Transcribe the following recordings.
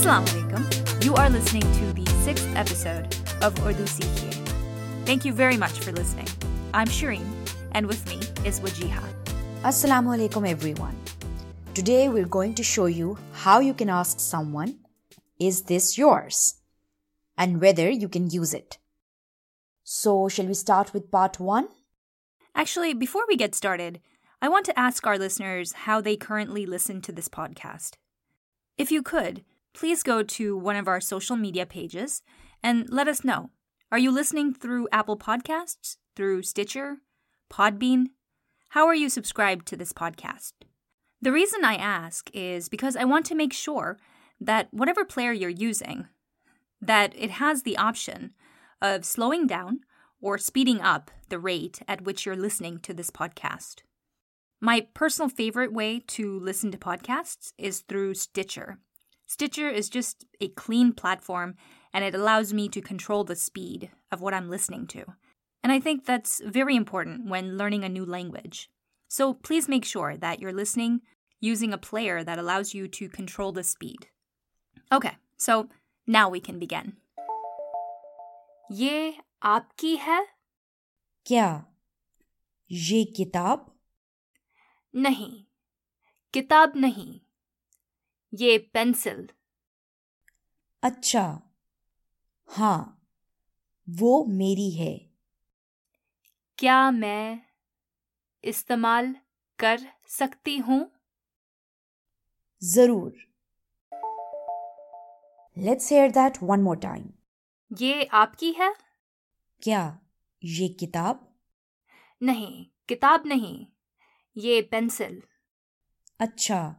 Assalamu alaikum. You are listening to the sixth episode of Urdu Seekhiye. Thank you very much for listening. I'm Shireen, and with me is Wajiha. Assalamu alaikum everyone. Today we're going to show you how you can ask someone, Is this yours? and whether you can use it. So, shall we start with part one? Actually, before we get started, I want to ask our listeners how they currently listen to this podcast. If you could, please go to one of our social media pages and let us know. Are you listening through Apple Podcasts, through Stitcher, Podbean? How are you subscribed to this podcast? The reason I ask is because I want to make sure that whatever player you're using, that it has the option of slowing down or speeding up the rate at which you're listening to this podcast. My personal favorite way to listen to podcasts is through Stitcher. Stitcher is just a clean platform and it allows me to control the speed of what I'm listening to. And I think that's very important when learning a new language. So please make sure that you're listening using a player that allows you to control the speed. Okay, so now we can begin. ये आपकी है क्या ये किताब नहीं किताब नहीं ये पेंसिल। अच्छा। हाँ वो मेरी है। क्या मैं इस्तेमाल कर सकती हूँ? ज़रूर। Let's hear that one more time ये आपकी है? क्या ये किताब? नहीं किताब नहीं ये पेंसिल। अच्छा।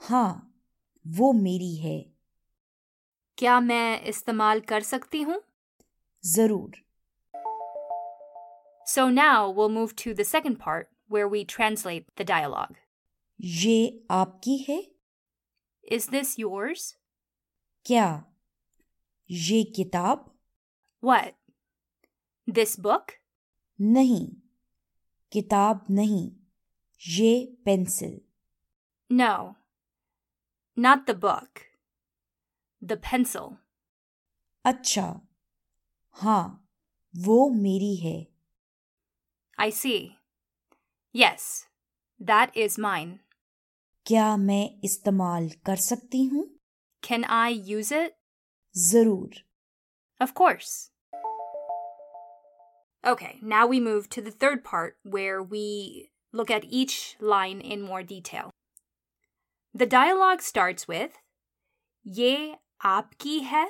हाँ। वो मेरी है क्या मैं इस्तेमाल कर सकती हूँ ज़रूर So now we'll move to the second part where we translate the dialogue. ये आपकी है Is this yours? क्या ये किताब What? This book? नहीं किताब नहीं ये pencil No. Not the book. The pencil. अच्छा हाँ वो मेरी है I see. Yes, that is mine. क्या मैं इस्तेमाल कर सकती हूँ Can I use it? जरूर Of course. Okay, now we move to the third part where we look at each line in more detail. The dialogue starts with Ye aapki hai?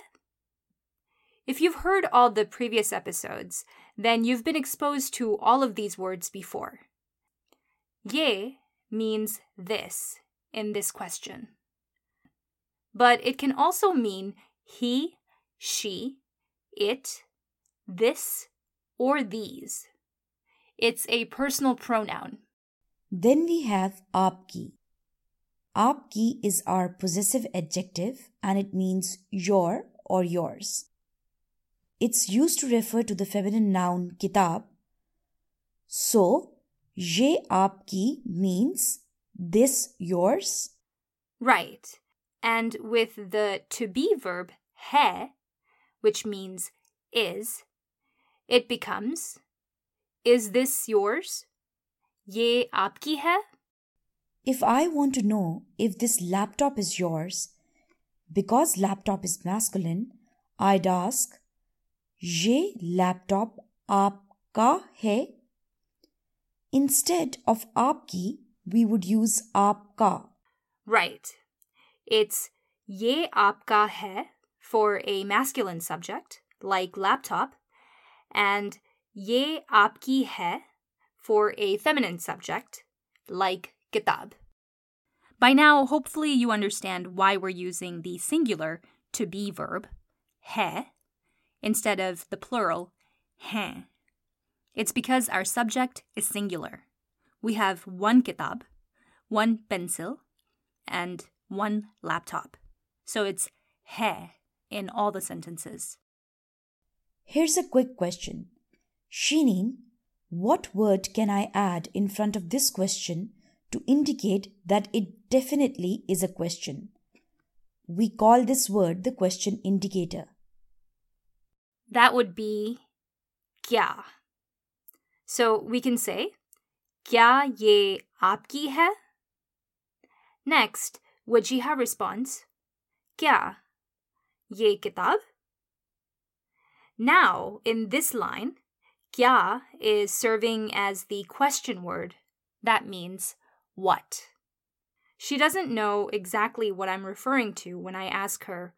If you've heard all the previous episodes, then you've been exposed to all of these words before. Ye means this in this question. But it can also mean he, she, it, this, or these. It's a personal pronoun. Then we have Aap ki is our possessive adjective and it means your or yours. It's used to refer to the feminine noun kitab. So, ye aap ki means this yours. Right. And with the to be verb hai, which means is, it becomes is this yours? Ye aapki hai? If I want to know if this laptop is yours, because laptop is masculine, I'd ask, ये laptop आपका है? Instead of आपकी, we would use आपका. Right. It's ye aapka hai for a masculine subject, like laptop, and ye aapki hai for a feminine subject, like kitab. By now, hopefully, you understand why we're using the singular to be verb, he, instead of the plural, hain. It's because our subject is singular. We have one kitab, one pencil, and one laptop. So it's he in all the sentences. Here's a quick question. Shireen, what word can I add in front of this question to indicate that it definitely is a question? we call this word the question indicator. That would be kya. So we can say, Kya ye aapki hai? Next, Wajiha responds, Kya? Ye kitab? Now, in this line, kya is serving as the question word. That means what. She doesn't know exactly what I'm referring to when I ask her,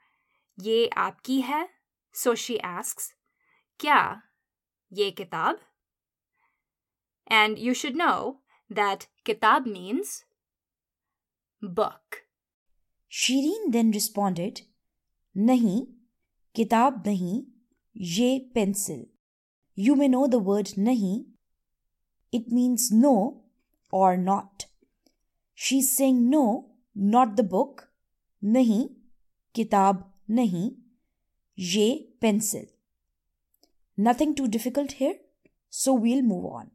Ye aapki hai? So she asks, Kya? Ye kitab? And you should know that kitab means book. Shireen then responded, Nahi, kitab nahi, ye pencil. You may know the word nahi. It means no or not. She's saying no, not the book. Nahi, kitab nahi. Ye pencil. Nothing too difficult here, so we'll move on.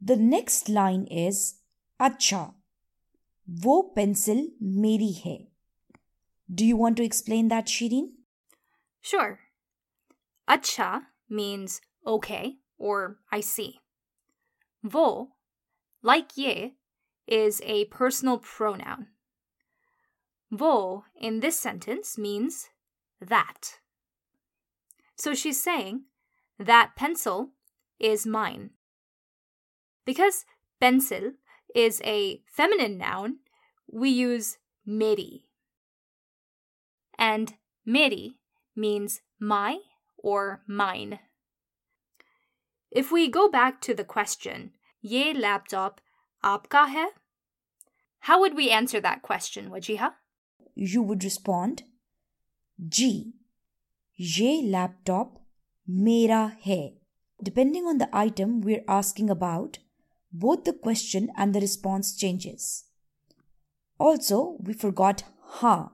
The next line is Acha, wo pencil meri hai. Do you want to explain that, Shireen? Sure. Acha means okay or I see. Vo, like ye, is a personal pronoun. Wo in this sentence means that. So she's saying that pencil is mine. Because pencil is a feminine noun, we use meri. And meri means my or mine. If we go back to the question, ye laptop aapka hai? How would we answer that question, Wajiha? You would respond, G. Ye laptop mera hai. Depending on the item we're asking about, both the question and the response changes. Also, we forgot ha.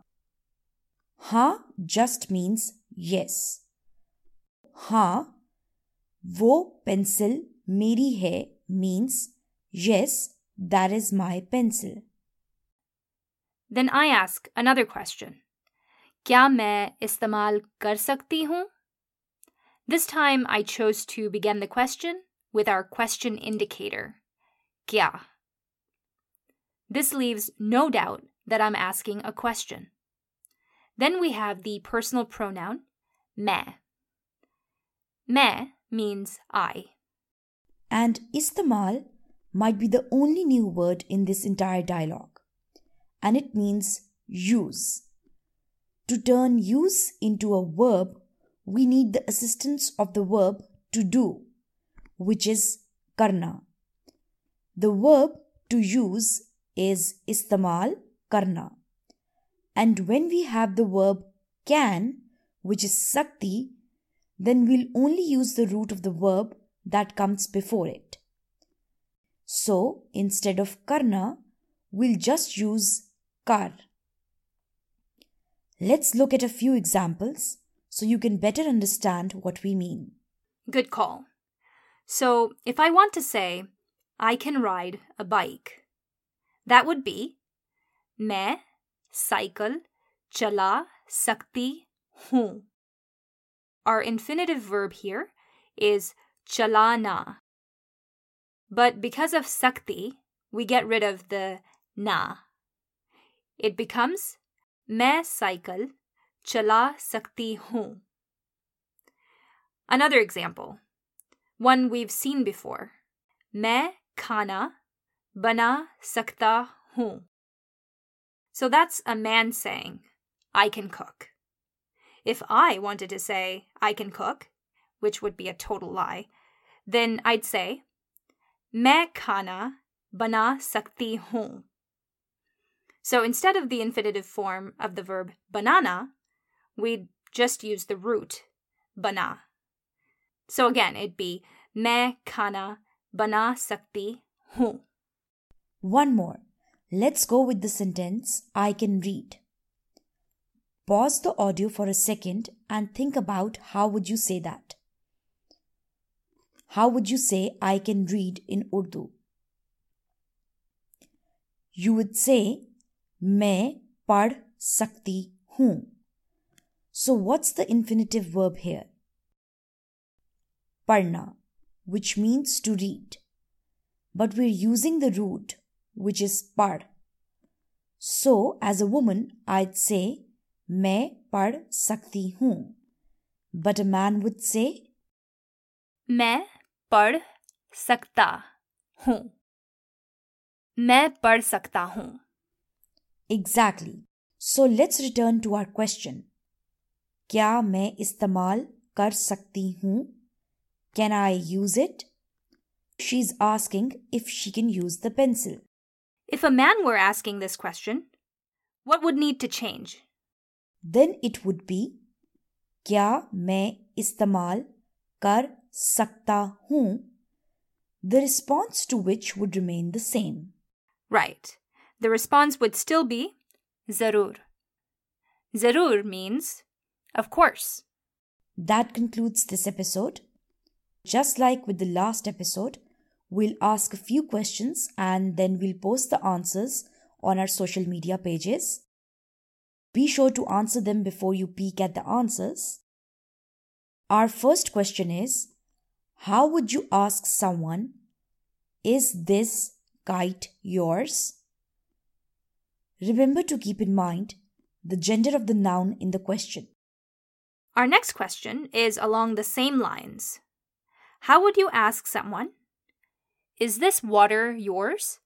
Ha just means yes. Ha, wo pencil meri hai means yes, that is my pencil. Then I ask another question. क्या मैं इस्तेमाल कर सकती हूँ? This time I chose to begin the question with our question indicator. Kya. This leaves no doubt that I'm asking a question. Then we have the personal pronoun me. Me means I. And istamal might be the only new word in this entire dialogue. And it means use. To turn use into a verb, we need the assistance of the verb to do, which is karna. The verb to use is istamal karna. And when we have the verb can, which is sakti, then we'll only use the root of the verb that comes before it. So instead of karna, we'll just use kar. Let's look at a few examples so you can better understand what we mean. Good call. So if I want to say, I can ride a bike. That would be मैं cycle चला सकती हूँ. Our infinitive verb here is chalana. But because of sakti, we get rid of the na. It becomes मैं cycle चला सकती हूँ. Another example, one we've seen before. मैं खाना बना सकता हूँ. So that's a man saying, I can cook. If I wanted to say, I can cook, which would be a total lie, then I'd say, मैं खाना बना सकती हूँ. So instead of the infinitive form of the verb banana, we'd just use the root, bana. So again, it'd be मैं खाना बना सकती हूँ. One more. Let's go with the sentence I can read. Pause the audio for a second and think about how would you say that. How would you say I can read in Urdu? You would say मैं पढ़ sakti hoon. So, what's the infinitive verb here? Parna, which means to read. But we're using the root, which is par. So, as a woman, I'd say, मैं पढ़ सकती हूँ. But a man would say, मैं पढ़ सकता हूँ मैं पढ़ सकता हूँ Exactly. So let's return to our question. क्या मैं इस्तेमाल कर सकती हूँ? Can I use it? She's asking if she can use the pencil. If a man were asking this question, what would need to change? Then it would be क्या मैं इस्तेमाल कर sakta hu, the response to which would remain the same. Right. The response would still be zarur. Zarur means of course. That concludes this episode. Just like with the last episode, we'll ask a few questions and then we'll post the answers on our social media pages. Be sure to answer them before you peek at the answers. Our first question is how would you ask someone, Is this kite yours? Remember to keep in mind the gender of the noun in the question. Our next question is along the same lines. How would you ask someone, Is this water yours?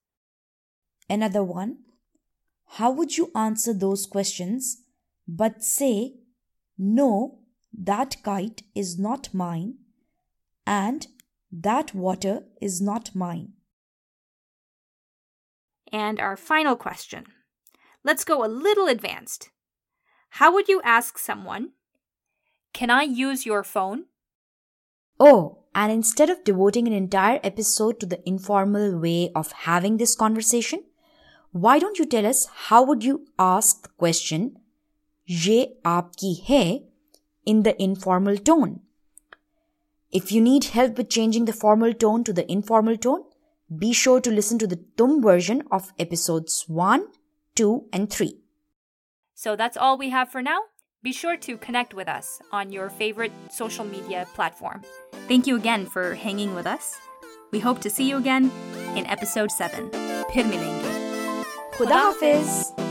Another one. How would you answer those questions but say, No, that kite is not mine and that water is not mine. And our final question. Let's go a little advanced. How would you ask someone, Can I use your phone? Oh, and instead of devoting an entire episode to the informal way of having this conversation, why don't you tell us how would you ask the question, Ye aapki hai, in the informal tone? If you need help with changing the formal tone to the informal tone, be sure to listen to the TUM version of episodes 1, 2, and 3. So that's all we have for now. Be sure to connect with us on your favorite social media platform. Thank you again for hanging with us. We hope to see you again in episode 7. Pirmilingi. Khuda Hafiz.